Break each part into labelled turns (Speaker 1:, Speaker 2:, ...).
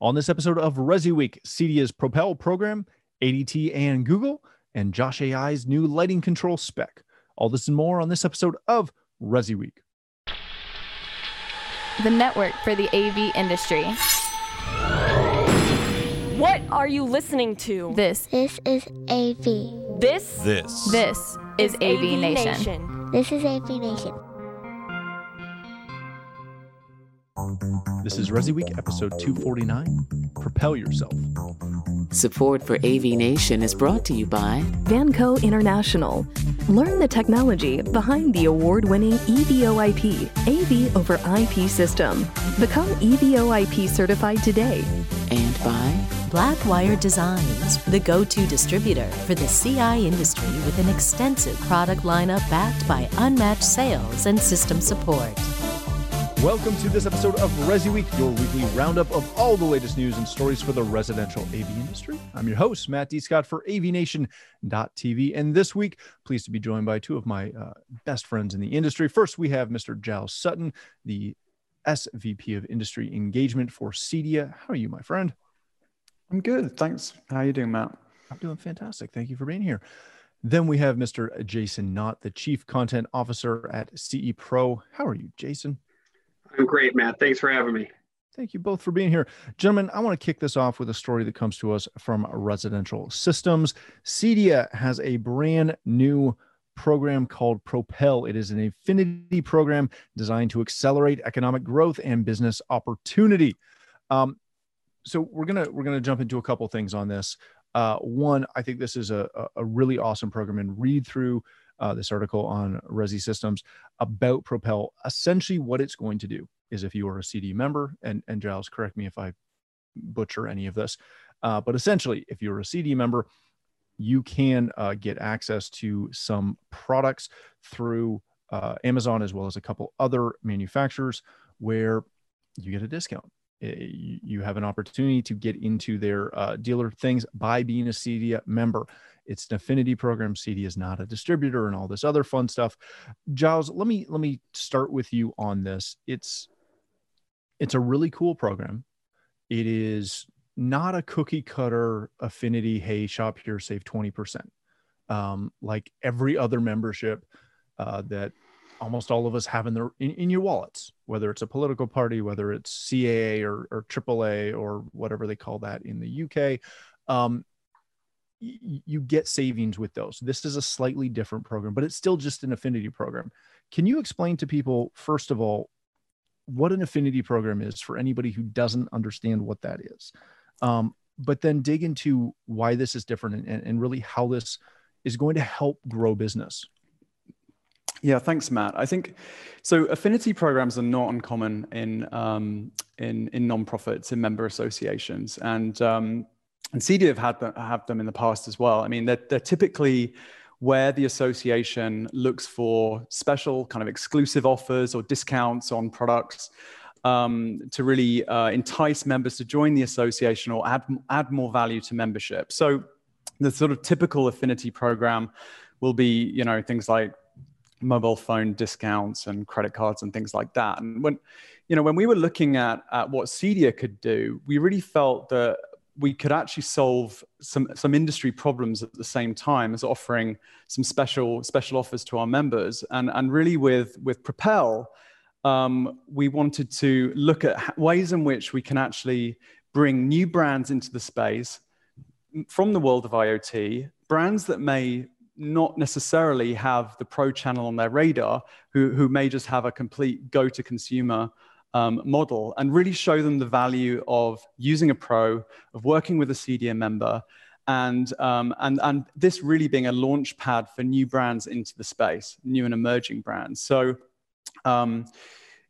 Speaker 1: On this episode of Resi Week, Cedia's Propel program, ADT and Google, and Josh AI's new lighting control spec. All this and more on this episode of Resi Week.
Speaker 2: The network for the AV industry.
Speaker 3: What are you listening to?
Speaker 2: This
Speaker 4: This is AV.
Speaker 3: This
Speaker 5: This.
Speaker 2: this is AV, Nation.
Speaker 4: This is AV Nation.
Speaker 1: This is Resi Week, episode 249. Propel yourself.
Speaker 6: Support for AV Nation is brought to you by
Speaker 7: Vanco International. Learn the technology behind the award winning EVOIP AV over IP system. Become EVOIP certified today.
Speaker 6: and by
Speaker 8: Blackwire Designs, the go to distributor for the CI industry with an extensive product lineup backed by unmatched sales and system support.
Speaker 1: Welcome to this episode of Resi Week, your weekly roundup of all the latest news and stories for the residential AV industry. I'm your host, Matt D. Scott for AVNation.tv. And this week, pleased to be joined by two of my uh, best friends in the industry. First, we have Mr. Giles Sutton, the SVP of Industry Engagement for Cedia. How are you, my friend?
Speaker 9: I'm good. Thanks. How are you doing, Matt?
Speaker 1: I'm doing fantastic. Thank you for being here. Then we have Mr. Jason Knott, the Chief Content Officer at CE Pro. How are you, Jason?
Speaker 10: I'm great, Matt. Thanks for having me.
Speaker 1: Thank you both for being here. Gentlemen, I want to kick this off with a story that comes to us from Residential Systems. Cedia has a brand new program called Propel. It is an affinity program designed to accelerate economic growth and business opportunity. Um, so we're gonna we're gonna jump into a couple things on this. Uh, one, I think this is a, a- a really awesome program, and read through uh, this article on Resi Systems about Propel. Essentially, what it's going to do is if you are a CEDIA member, and, and Giles, correct me if I butcher any of this, uh, but essentially, if you're a CEDIA member, you can uh, get access to some products through uh, Amazon as well as a couple other manufacturers where you get a discount. You you have an opportunity to get into their uh, dealer things by being a CEDIA member. It's an affinity program. CEDIA is not a distributor and all this other fun stuff. Giles, let me let me start with you on this. It's it's a really cool program. It is not a cookie cutter affinity. Hey, shop here, save twenty percent. Um, like every other membership uh, that almost all of us have in their in, in your wallets, whether it's a political party, whether it's CAA or, or AAA or whatever they call that in the UK. Um, you get savings with those. This is a slightly different program, but it's still just an affinity program. Can you explain to people, first of all, what an affinity program is for anybody who doesn't understand what that is? Um, but then dig into why this is different and, and really how this is going to help grow business.
Speaker 9: Yeah, thanks, Matt. I think so. Affinity programs are not uncommon in um, in in nonprofits, in member associations, and um, and CEDIA have had them, have them in the past as well. I mean, they're they're typically where the association looks for special kind of exclusive offers or discounts on products um, to really uh, entice members to join the association or add add more value to membership. So the sort of typical affinity program will be, you know, things like mobile phone discounts and credit cards and things like that. And when, you know, when we were looking at, at what Cedia could do, we really felt that we could actually solve some, some industry problems at the same time as offering some special special offers to our members. And, and really with, with Propel, um, we wanted to look at ways in which we can actually bring new brands into the space from the world of IoT, brands that may not necessarily have the pro channel on their radar, who, who may just have a complete go to consumer um, model, and really show them the value of using a pro, of working with a CEDIA member, and, um, and, and this really being a launch pad for new brands into the space, new and emerging brands. So, um,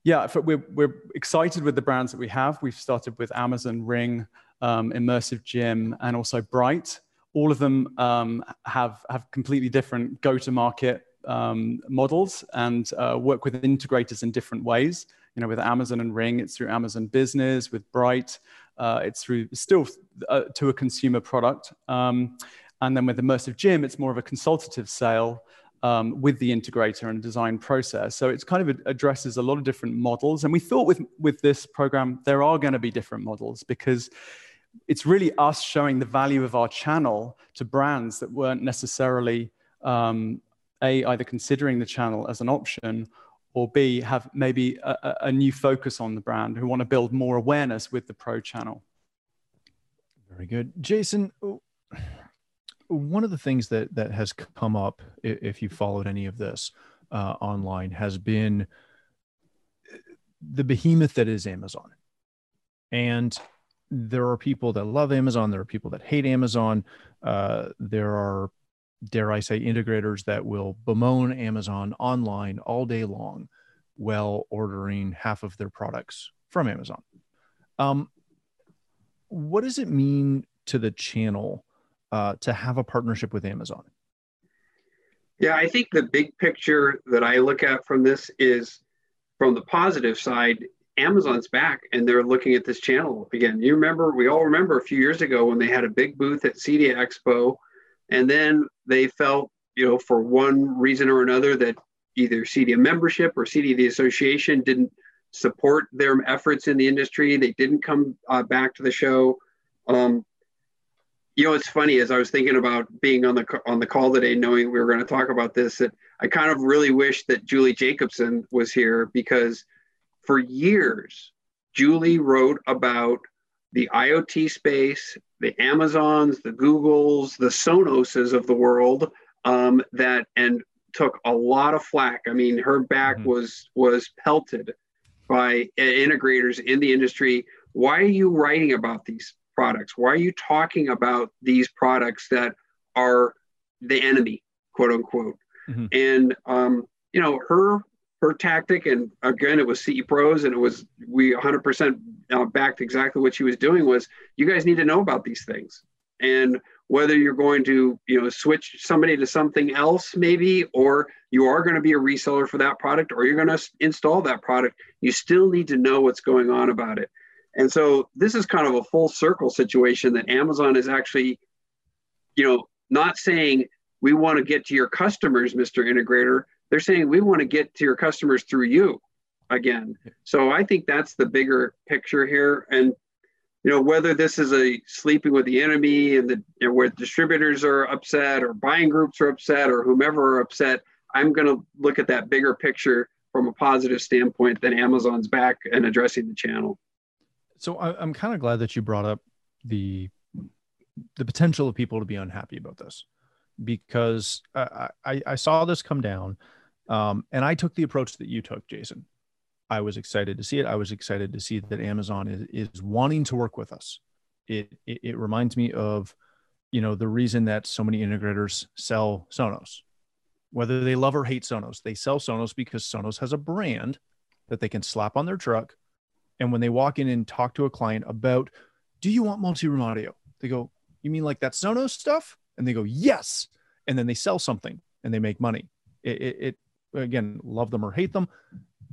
Speaker 9: yeah, we're, we're excited with the brands that we have. We've started with Amazon Ring, um, Immersive Gym, and also Bright. All of them um, have have completely different go-to-market um, models and uh, work with integrators in different ways. You know, with Amazon and Ring, it's through Amazon Business. With Bright, uh, it's through still uh, to a consumer product. Um, and then with Immersive Gym, it's more of a consultative sale um, with the integrator and design process. So it kind of addresses a lot of different models. And we thought with, with this program, there are going to be different models because it's really us showing the value of our channel to brands that weren't necessarily um, a either considering the channel as an option or b have maybe a, a new focus on the brand who want to build more awareness with the pro channel.
Speaker 1: Very good. Jason one of the things that that has come up if you followed any of this uh, online has been the behemoth that is amazon. And there are people that love amazon there are people that hate amazon uh, there are dare I say, integrators that will bemoan Amazon online all day long while ordering half of their products from Amazon. Um, what does it mean to the channel uh, to have a partnership with Amazon?
Speaker 10: Yeah, I think the big picture that I look at from this is from the positive side, Amazon's back and they're looking at this channel again. You remember, we all remember a few years ago when they had a big booth at CEDIA Expo and then they felt, you know, for one reason or another that either CEDIA membership or CEDIA the association didn't support their efforts in the industry. They didn't come uh, back to the show. Um, you know, it's funny as I was thinking about being on the on the call today, knowing we were going to talk about this, that I kind of really wish that Julie Jacobson was here because for years, Julie wrote about the IoT space, the Amazons, the Googles, the Sonoses of the world um, that and took a lot of flack. I mean, her back mm-hmm. was was pelted by integrators in the industry. Why are you writing about these products? Why are you talking about these products that are the enemy, quote unquote? Mm-hmm. And um, you know, her her tactic, and again, it was CE Pros, and it was we 100% uh, backed exactly what she was doing. Was you guys need to know about these things, and whether you're going to you know switch somebody to something else maybe, or you are going to be a reseller for that product, or you're going to install that product, you still need to know what's going on about it. And so this is kind of a full circle situation that Amazon is actually, you know, not saying we want to get to your customers, Mr. Integrator they're saying we want to get to your customers through you again. So I think that's the bigger picture here. And you know whether this is a sleeping with the enemy and the where distributors are upset or buying groups are upset or whomever are upset, I'm going to look at that bigger picture from a positive standpoint than Amazon's back and addressing the channel.
Speaker 1: So I, I'm kind of glad that you brought up the the potential of people to be unhappy about this because I, I, I saw this come down um, and I took the approach that you took, Jason. I was excited to see it. I was excited to see that Amazon is, is wanting to work with us. It, it, it reminds me of, you know, the reason that so many integrators sell Sonos, whether they love or hate Sonos, they sell Sonos because Sonos has a brand that they can slap on their truck. And when they walk in and talk to a client about, do you want multi-room audio? They go, you mean like that Sonos stuff? And they go, yes. And then they sell something and they make money. It, it, it again, love them or hate them,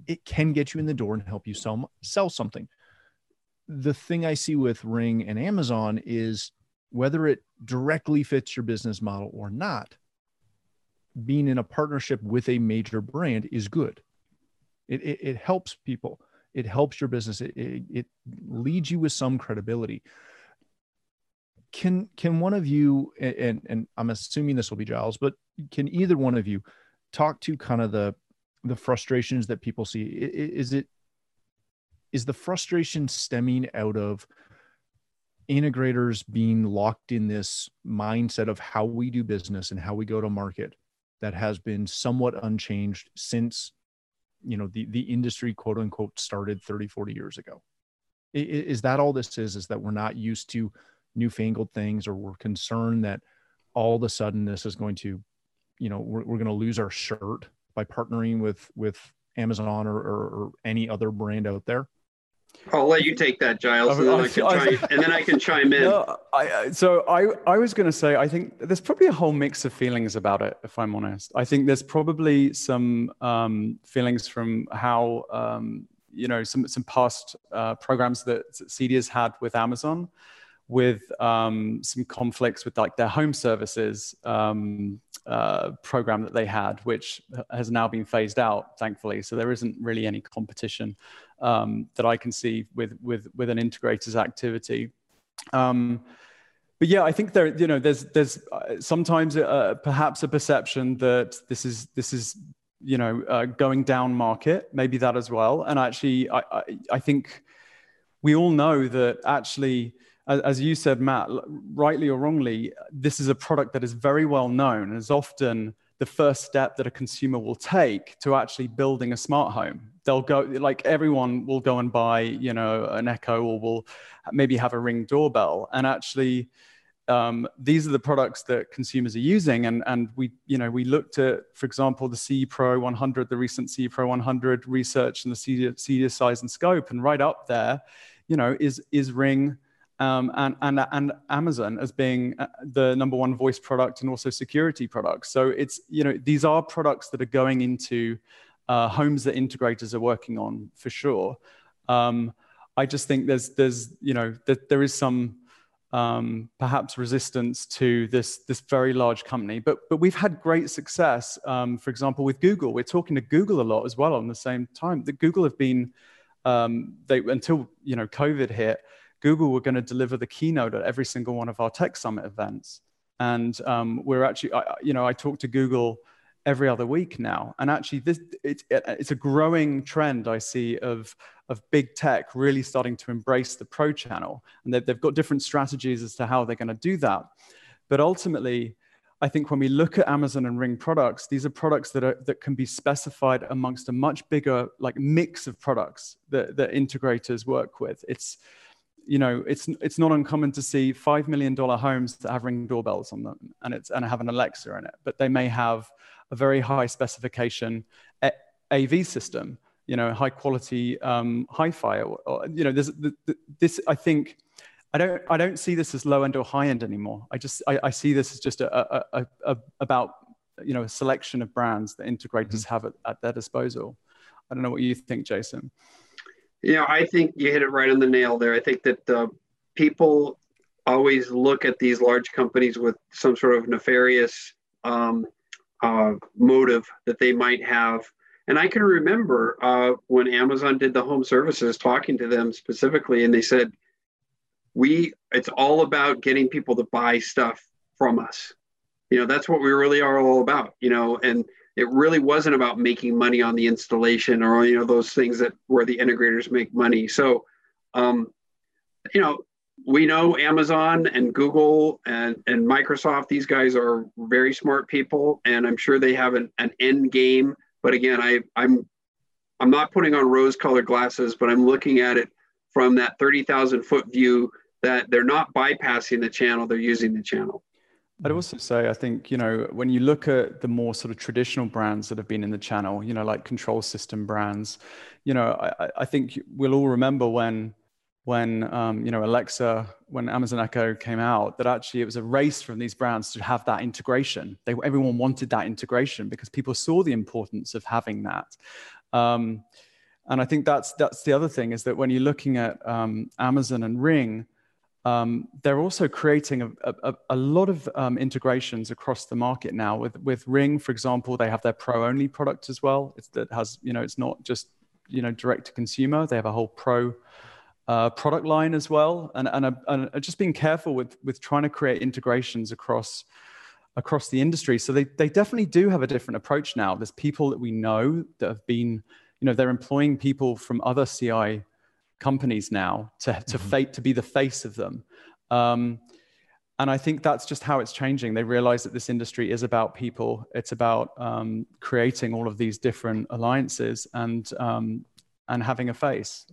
Speaker 1: it can get you in the door and help you sell sell something. The thing I see with Ring and Amazon is whether it directly fits your business model or not, being in a partnership with a major brand is good. It, it, it helps people. It helps your business. It, it, it leads you with some credibility. Can can one of you and and I'm assuming this will be Giles, but can either one of you talk to kind of the the frustrations that people see. Is it is the frustration stemming out of integrators being locked in this mindset of how we do business and how we go to market that has been somewhat unchanged since you know the the industry quote unquote started 30 40 years ago? Is that all this is is that we're not used to newfangled things or we're concerned that all of a sudden this is going to you know we're, we're going to lose our shirt by partnering with with amazon or, or, or, any other brand out there.
Speaker 10: I'll let you take that giles and then i can, chime, and then I can chime in. No,
Speaker 9: I, so i i was going to say i think there's probably a whole mix of feelings about it if i'm honest. I think there's probably some um, feelings from how um, you know some some past uh, programs that CEDIA's had with amazon with um, some conflicts with like their home services um, uh, program that they had, which has now been phased out, thankfully. So there isn't really any competition um, that I can see with with with an integrator's activity. Um, but yeah, I think there, you know, there's there's uh, sometimes uh, perhaps a perception that this is this is you know uh, going down market, maybe that as well. And actually, I, I, I think we all know that actually as you said, Matt, rightly or wrongly, this is a product that is very well known and is often the first step that a consumer will take to actually building a smart home. They'll go, like everyone will go and buy, you know, an Echo or will maybe have a Ring doorbell. And actually, um, these are the products that consumers are using. And, and we, you know, we looked at, for example, the CE Pro 100, the recent CE Pro 100 research and the CEDIA size and scope. And right up there, you know, is, is Ring um, and, and, and Amazon as being uh, the number one voice product and also security products. So it's, you know, these are products that are going into uh, homes that integrators are working on for sure. Um, I just think there's, there's, you know, that there is some um, perhaps resistance to this, this very large company, but, but we've had great success. Um, for example, with Google, we're talking to Google a lot as well on the same time. That Google have been, um, they until you know COVID hit, Google were going to deliver the keynote at every single one of our Tech Summit events. And um, we're actually, I, you know, I talk to Google every other week now. And actually, this it, it, it's a growing trend I see of, of big tech really starting to embrace the pro channel. And they've, they've got different strategies as to how they're going to do that. But ultimately, I think when we look at Amazon and Ring products, these are products that are that can be specified amongst a much bigger like mix of products that, that integrators work with. It's you know, it's it's not uncommon to see five million dollar homes that have ring doorbells on them, and it's and have an Alexa in it, but they may have a very high specification AV system, you know, high quality um, hi-fi, or, or, you know, there's this. I think I don't I don't see this as low end or high end anymore. I just I, I see this as just a, a, a, a, about you know a selection of brands that integrators mm-hmm. have at, at their disposal. I don't know what you think, Jason.
Speaker 10: You know, I think you hit it right on the nail there. I think that uh, people always look at these large companies with some sort of nefarious um, uh, motive that they might have. And I can remember uh, when Amazon did the home services, talking to them specifically, and they said, "We, it's all about getting people to buy stuff from us. You know, that's what we really are all about. You know, and it really wasn't about making money on the installation or you know those things that where the integrators make money. So um, you know we know amazon and google and, and microsoft these guys are very smart people and i'm sure they have an, an end game. But again i i'm i'm not putting on rose colored glasses but i'm looking at it from that 30000 foot view that they're not bypassing the channel they're using the channel
Speaker 9: I'd also say, I think, you know, when you look at the more sort of traditional brands that have been in the channel, you know, like control system brands, you know, I, I think we'll all remember when, when, um, you know, Alexa, when Amazon Echo came out, that actually it was a race from these brands to have that integration. They, everyone wanted that integration because people saw the importance of having that. Um, and I think that's, that's the other thing is that when you're looking at um, Amazon and Ring, um, they're also creating a, a, a lot of um, integrations across the market now. With with Ring, for example, they have their pro only product as well. It's, that has you know it's not just you know direct to consumer. They have a whole pro uh, product line as well, and and, a, and just being careful with with trying to create integrations across across the industry. So they they definitely do have a different approach now. There's people that we know that have been you know they're employing people from other CI companies now to, to mm-hmm. fate to be the face of them. Um, and I think that's just how it's changing. They realize that this industry is about people. It's about um, creating all of these different alliances and um, and having a face.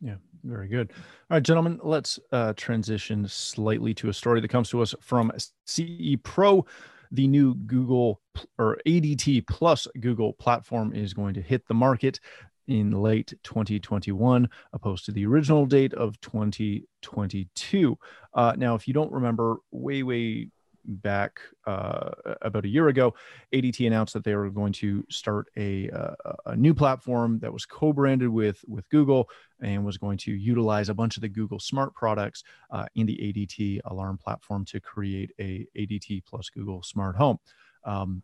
Speaker 1: Yeah, very good. All right, gentlemen, let's uh, transition slightly to a story that comes to us from CE Pro. The new Google or ADT plus Google platform is going to hit the market in late 2021, opposed to the original date of 2022. Uh, now, if you don't remember, way, way back uh, about a year ago, ADT announced that they were going to start a, uh, a new platform that was co-branded with with Google and was going to utilize a bunch of the Google Smart products uh, in the ADT alarm platform to create a ADT plus Google Smart Home. Um,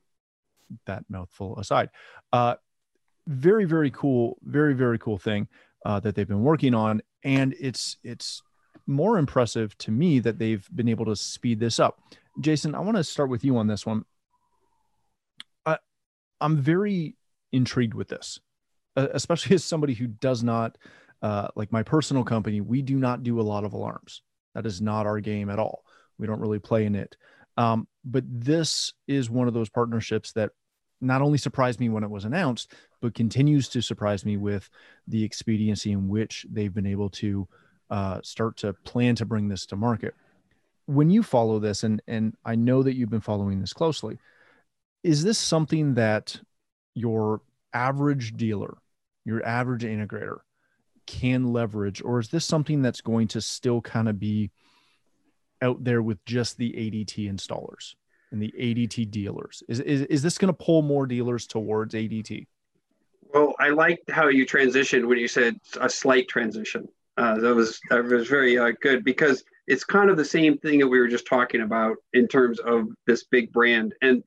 Speaker 1: that mouthful aside, uh, very very cool, very very cool thing uh, that they've been working on, and it's it's more impressive to me that they've been able to speed this up. Jason, I want to start with you on this one. I, I'm very intrigued with this, especially as somebody who does not, uh, like my personal company, we do not do a lot of alarms. That is not our game at all. We don't really play in it. Um, but this is one of those partnerships that not only surprised me when it was announced, but continues to surprise me with the expediency in which they've been able to uh, start to plan to bring this to market. When you follow this, and and I know that you've been following this closely, is this something that your average dealer, your average integrator, can leverage, or is this something that's going to still kind of be out there with just the ADT installers and the ADT dealers? Is is, is this going to pull more dealers towards ADT?
Speaker 10: I liked how you transitioned when you said a slight transition. Uh, that was that was very uh, good because it's kind of the same thing that we were just talking about in terms of this big brand. And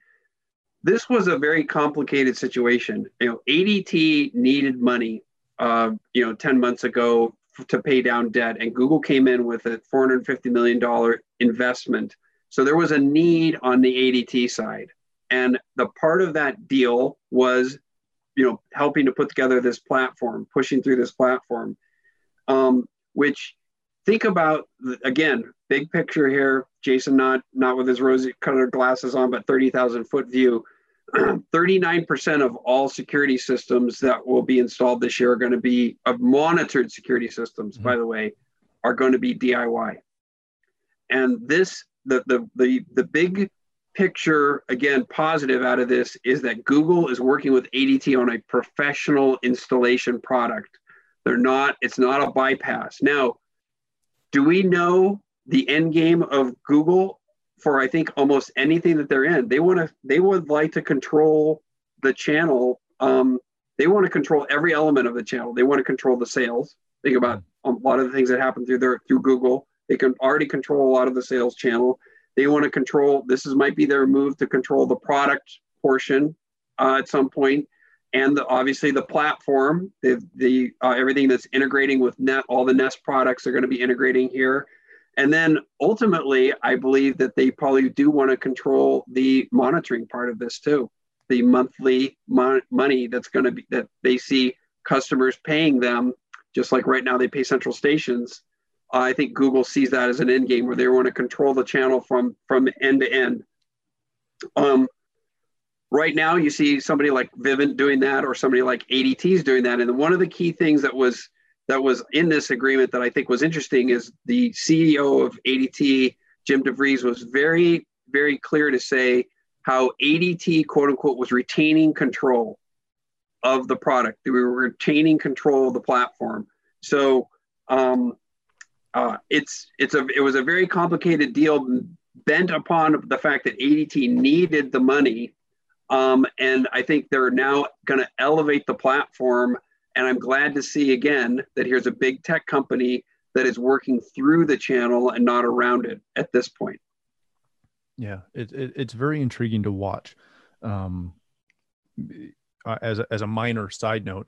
Speaker 10: this was a very complicated situation. You know adt needed money uh, you know 10 months ago to pay down debt and google came in with a 450 million dollar investment. So there was a need on the adt side. And the part of that deal was you know helping to put together this platform pushing through this platform um, which think about again, big picture here. Jason not not with his rosy colored glasses on, but thirty thousand foot view. 39% of all security systems that will be installed this year are going to be of monitored security systems, mm-hmm. by the way, are going to be DIY. And this, the, the, the, the big picture, again, positive out of this is that Google is working with ADT on a professional installation product they're not, it's not a bypass. Now, do we know the end game of Google for I think almost anything that they're in? They want to, they would like to control the channel. Um, they want to control every element of the channel. They want to control the sales. Think about a lot of the things that happen through their through Google. They can already control a lot of the sales channel. They want to control. This is might be their move to control the product portion uh, at some point and the, obviously the platform, the, the uh, everything that's integrating with net, all the Nest products are going to be integrating here. And then ultimately, I believe that they probably do want to control the monitoring part of this too, the monthly mon- money that's going to be that they see customers paying them, just like right now they pay central stations. I think Google sees that as an end game where they want to control the channel from from end to end. Um, right now you see somebody like Vivint doing that or somebody like ADT is doing that. And one of the key things that was that was in this agreement that I think was interesting is the CEO of ADT, Jim DeVries, was very, very clear to say how ADT, quote unquote, was retaining control of the product. We were retaining control of the platform. So um, uh, it's it's a it was a very complicated deal bent upon the fact that ADT needed the money um, and I think they're now going to elevate the platform. And I'm glad to see again that here's a big tech company that is working through the channel and not around it at this point.
Speaker 1: Yeah, it, it it's very intriguing to watch. Um, uh, as a, as a minor side note,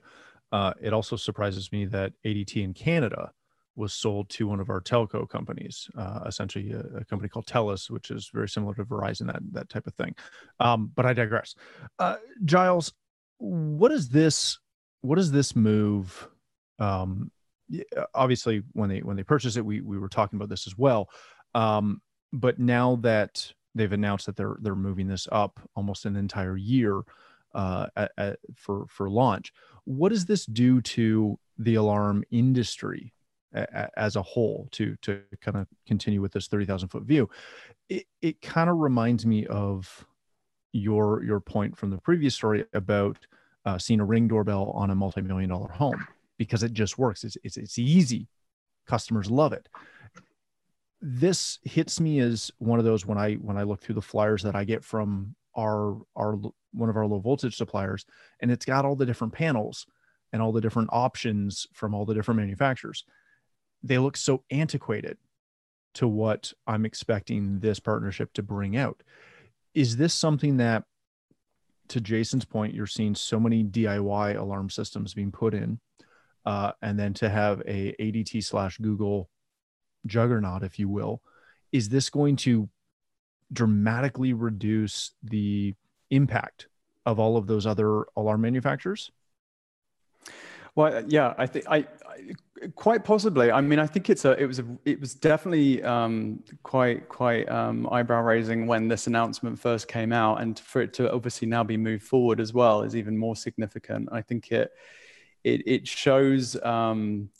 Speaker 1: uh, it also surprises me that ADT in Canada was sold to one of our telco companies, uh, essentially a, a, company called Telus, which is very similar to Verizon, that that type of thing. Um, but I digress. Uh, Giles, what is this? What is this move? Um, obviously, when they when they purchased it, we we were talking about this as well. Um, but now that they've announced that they're they're moving this up almost an entire year uh, at, at, for for launch, what does this do to the alarm industry as a whole to to kind of continue with this 30,000 foot view. It, it kind of reminds me of your your point from the previous story about uh, seeing a ring doorbell on a multi-million dollar home because it just works. It's, it's it's easy. Customers love it. This hits me as one of those when I when I look through the flyers that I get from our our one of our low voltage suppliers, and it's got all the different panels and all the different options from all the different manufacturers. They look so antiquated to what I'm expecting this partnership to bring out. Is this something that, to Jason's point, you're seeing so many DIY alarm systems being put in, uh, and then to have a ADT slash Google juggernaut, if you will, is this going to dramatically reduce the impact of all of those other alarm manufacturers?
Speaker 9: Well, yeah, I think I, I, quite possibly. I mean, I think it's a it was a it was definitely um, quite quite um, eyebrow raising when this announcement first came out, and for it to obviously now be moved forward as well is even more significant. I think it it it shows um,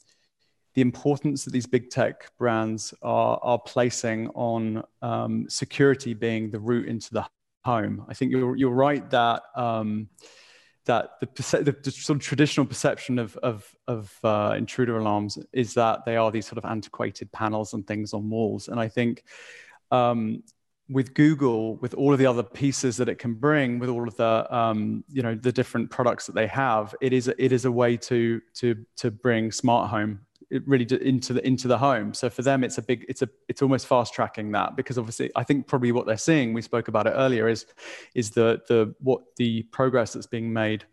Speaker 9: the importance that these big tech brands are are placing on um, security being the route into the home. I think you're you're right that um, that the, the, the, sort of traditional perception of of, of uh, intruder alarms is that they are these sort of antiquated panels and things on walls, and I think. Um, with Google, with all of the other pieces that it can bring, with all of the um, you know the different products that they have, it is it is a way to to to bring smart home it really into the into the home. So for them, it's a big, it's a, it's almost fast tracking that because obviously, I think probably what they're seeing, we spoke about it earlier, is is the the what the progress that's being made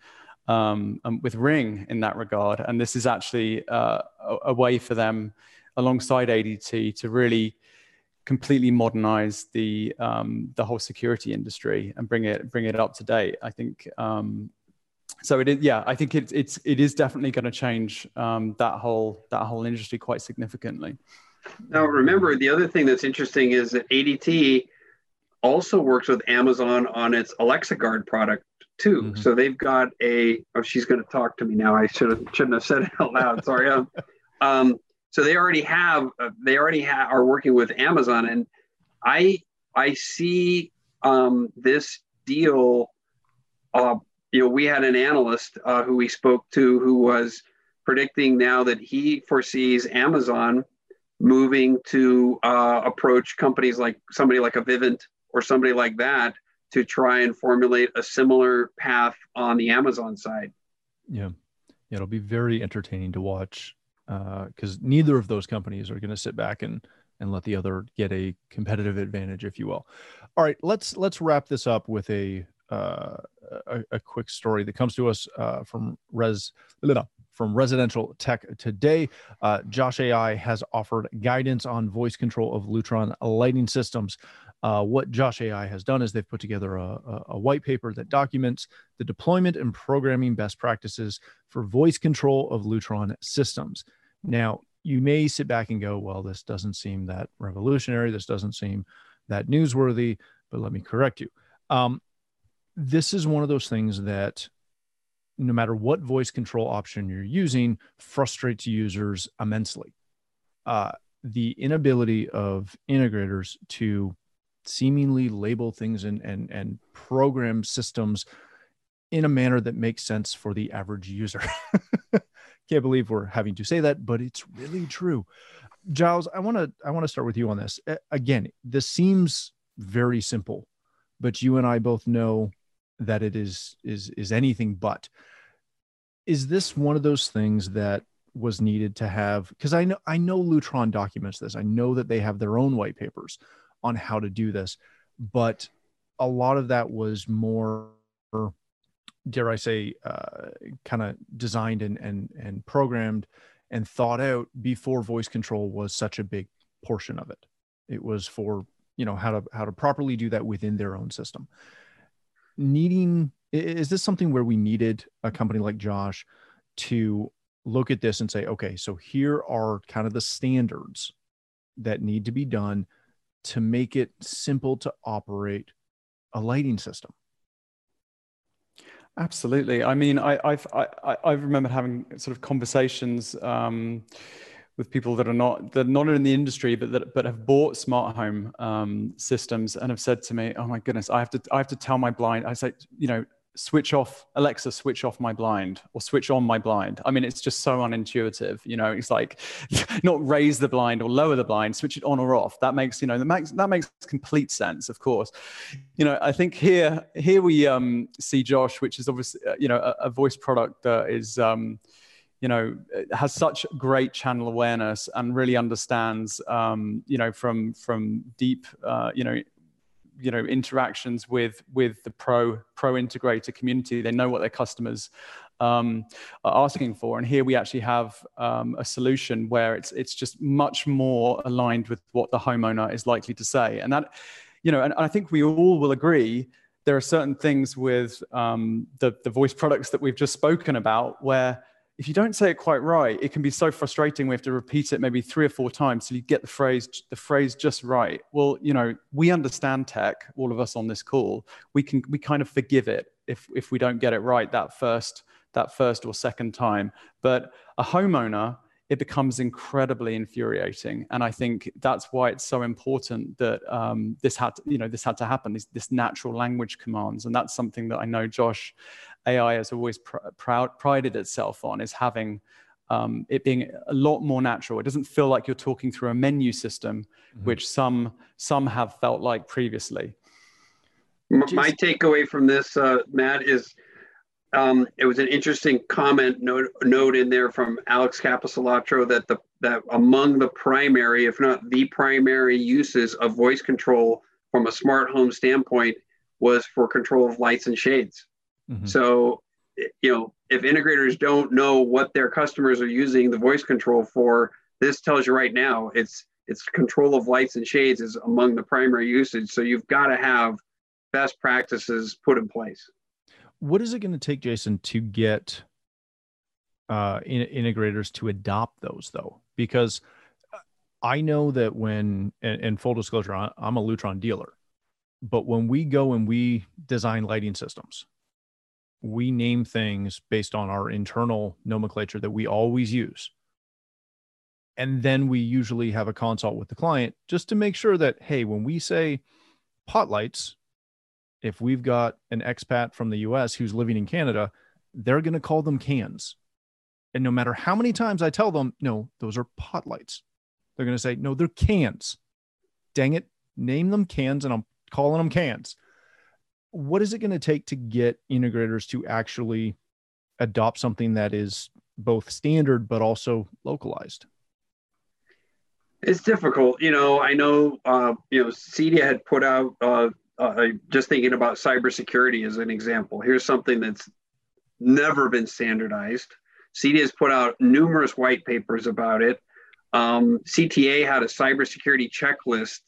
Speaker 9: um, um, with Ring in that regard, and this is actually uh, a, a, way for them, alongside ADT, to really completely modernize the um, the whole security industry and bring it bring it up to date. I think um, so it is yeah i think it, it's it is definitely going to change um, that whole that whole industry quite significantly.
Speaker 10: Now remember the other thing that's interesting is that adt also works with amazon on its alexa guard product too. Mm-hmm. so they've got a oh she's going to talk to me now. I should have shouldn't have said it out loud. Sorry um, um, so they already have uh, they already ha- are working with amazon and i i see um, this deal uh, you know, we had an analyst uh, who we spoke to who was predicting now that he foresees Amazon moving to uh, approach companies like somebody like a Vivint or somebody like that to try and formulate a similar path on the Amazon side.
Speaker 1: Yeah, yeah it'll be very entertaining to watch because uh, neither of those companies are going to sit back and and let the other get a competitive advantage, if you will. All right, let's let's wrap this up with a uh, a, a, quick story that comes to us uh, from Res from Residential Tech today. Uh, Josh AI has offered guidance on voice control of Lutron lighting systems. Uh, what Josh AI has done is they've put together a, a, white paper that documents the deployment and programming best practices for voice control of Lutron systems. Now, you may sit back and go, well, this doesn't seem that revolutionary. This doesn't seem that newsworthy, but let me correct you. Um, this is one of those things that no matter what voice control option you're using frustrates users immensely uh, the inability of integrators to seemingly label things and, and, and program systems in a manner that makes sense for the average user. Can't believe we're having to say that, but it's really true. Giles, I want to I want to start with you on this. Again, this seems very simple, but you and I both know that it is is is anything but. Is this one of those things that was needed to have because i know i know lutron documents this. I know that they have their own white papers on how to do this but a lot of that was more dare i say uh, kind of designed and and and programmed and thought out before voice control was such a big portion of it. It was for you know how to how to properly do that within their own system needing is this something where we needed a company like Josh to look at this and say, okay, so here are kind of the standards that need to be done to make it simple to operate a lighting system?
Speaker 9: Absolutely. I mean, I, I've I, I remember having sort of conversations um, with people that are not that not in the industry but that but have bought smart home um, systems and have said to me oh my goodness i have to i have to tell my blind i say you know switch off alexa switch off my blind or switch on my blind. I mean it's just so unintuitive you know it's like not raise the blind or lower the blind switch it on or off. That makes you know that makes that makes complete sense of course. You know i think here here we um, see josh which is obviously uh, you know a, a, voice product that is um, you know has such great channel awareness and really understands um, you know from from deep uh, you know you know interactions with with the pro pro integrator community. They know what their customers um, are asking for. And here we actually have um, a solution where it's it's just much more aligned with what the homeowner is likely to say. And that you know and, and i think we all will agree there are certain things with um, the, the voice products that we've just spoken about where if you don't say it quite right, it can be so frustrating. We have to repeat it maybe three or four times so you get the phrase the phrase just right. Well, you know, we understand tech, all of us on this call. We can we kind of forgive it if if we don't get it right that first that first or second time. But a homeowner, it becomes incredibly infuriating, and I think that's why it's so important that um, this had to, you know this had to happen. This, this natural language commands, and that's something that I know Josh AI has always pr- proud, prided itself on is having um, it being a lot more natural. It doesn't feel like you're talking through a menu system, mm-hmm. which some some have felt like previously.
Speaker 10: My takeaway from this, uh, Matt, is um, it was an interesting comment note, note in there from Alex Capecelatro that the that among the primary, if not the primary uses of voice control from a smart home standpoint was for control of lights and shades. Mm-hmm. So, you know, if integrators don't know what their customers are using the voice control for, this tells you right now it's it's control of lights and shades is among the primary usage. So you've got to have best practices put in place.
Speaker 1: What is it going to take, Jason, to get uh, in- integrators to adopt those though? Because I know that when, and, and full disclosure, I'm a Lutron dealer, but when we go and we design lighting systems, we name things based on our internal nomenclature that we always use. And then we usually have a consult with the client just to make sure that, hey, when we say pot lights, if we've got an expat from the US who's living in Canada, they're going to call them cans. And no matter how many times I tell them, no, those are pot lights, they're going to say, no, they're cans. Dang it, name them cans and I'm calling them cans what is it going to take to get integrators to actually adopt something that is both standard but also localized?
Speaker 10: It's difficult. You know, I know, uh, you know, CEDIA had put out, uh, uh, just thinking about cybersecurity as an example. Here's something that's never been standardized. CEDIA has put out numerous white papers about it. Um, CTA had a cybersecurity checklist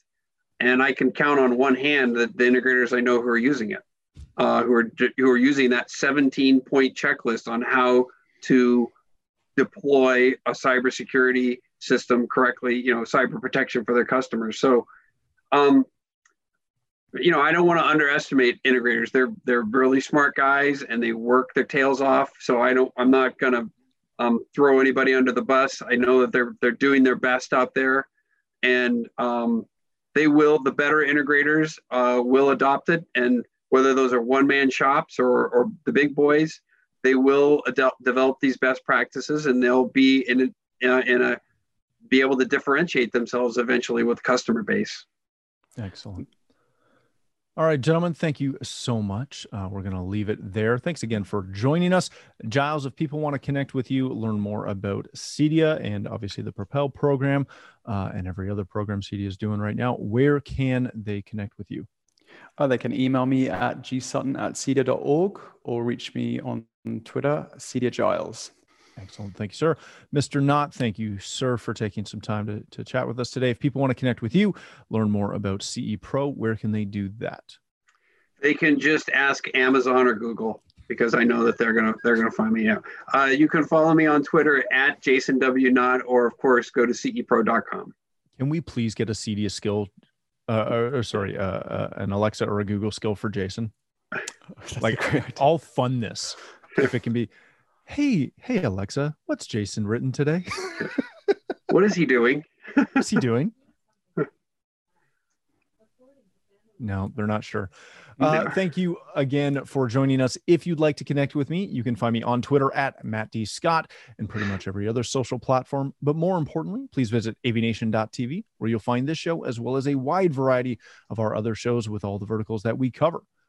Speaker 10: and I can count on one hand the, the integrators I know who are using it, uh, who are who are using that 17 point checklist on how to deploy a cybersecurity system correctly, you know, cyber protection for their customers. So, um, you know, I don't want to underestimate integrators. They're they're really smart guys and they work their tails off. So I don't. I'm not gonna um, throw anybody under the bus. I know that they're they're doing their best out there, and um, they will, the better integrators uh, will adopt it. And whether those are one man shops or, or the big boys, they will develop these best practices and they'll be in a, in a, in a be able to differentiate themselves eventually with customer base.
Speaker 1: Excellent. All right, gentlemen, thank you so much. Uh, we're going to leave it there. Thanks again for joining us. Giles, if people want to connect with you, learn more about CEDIA and obviously the Propel program uh, and every other program CEDIA is doing right now, where can they connect with you?
Speaker 9: Uh, they can email me at gsutton at cedia.org or reach me on Twitter, Cedia Giles.
Speaker 1: Excellent. Thank you, sir. Mr. Knott, thank you, sir, for taking some time to, to chat with us today. If people want to connect with you, learn more about CE Pro, where can they do that?
Speaker 10: They can just ask Amazon or Google because I know that they're gonna they're gonna find me out. Uh, you can follow me on Twitter at Jason W Knott, or of course go to cepro.com.
Speaker 1: Can we please get a CEDIA skill, uh, or, or sorry, uh, uh, an Alexa or a Google skill for Jason? like all funness, if it can be hey, hey, Alexa, what's Jason written today?
Speaker 10: what is he doing?
Speaker 1: what's he doing? No, they're not sure. Uh, thank you again for joining us. If you'd like to connect with me, you can find me on Twitter at Matt D. Scott and pretty much every other social platform. But more importantly, please visit avnation.tv where you'll find this show as well as a wide variety of our other shows with all the verticals that we cover.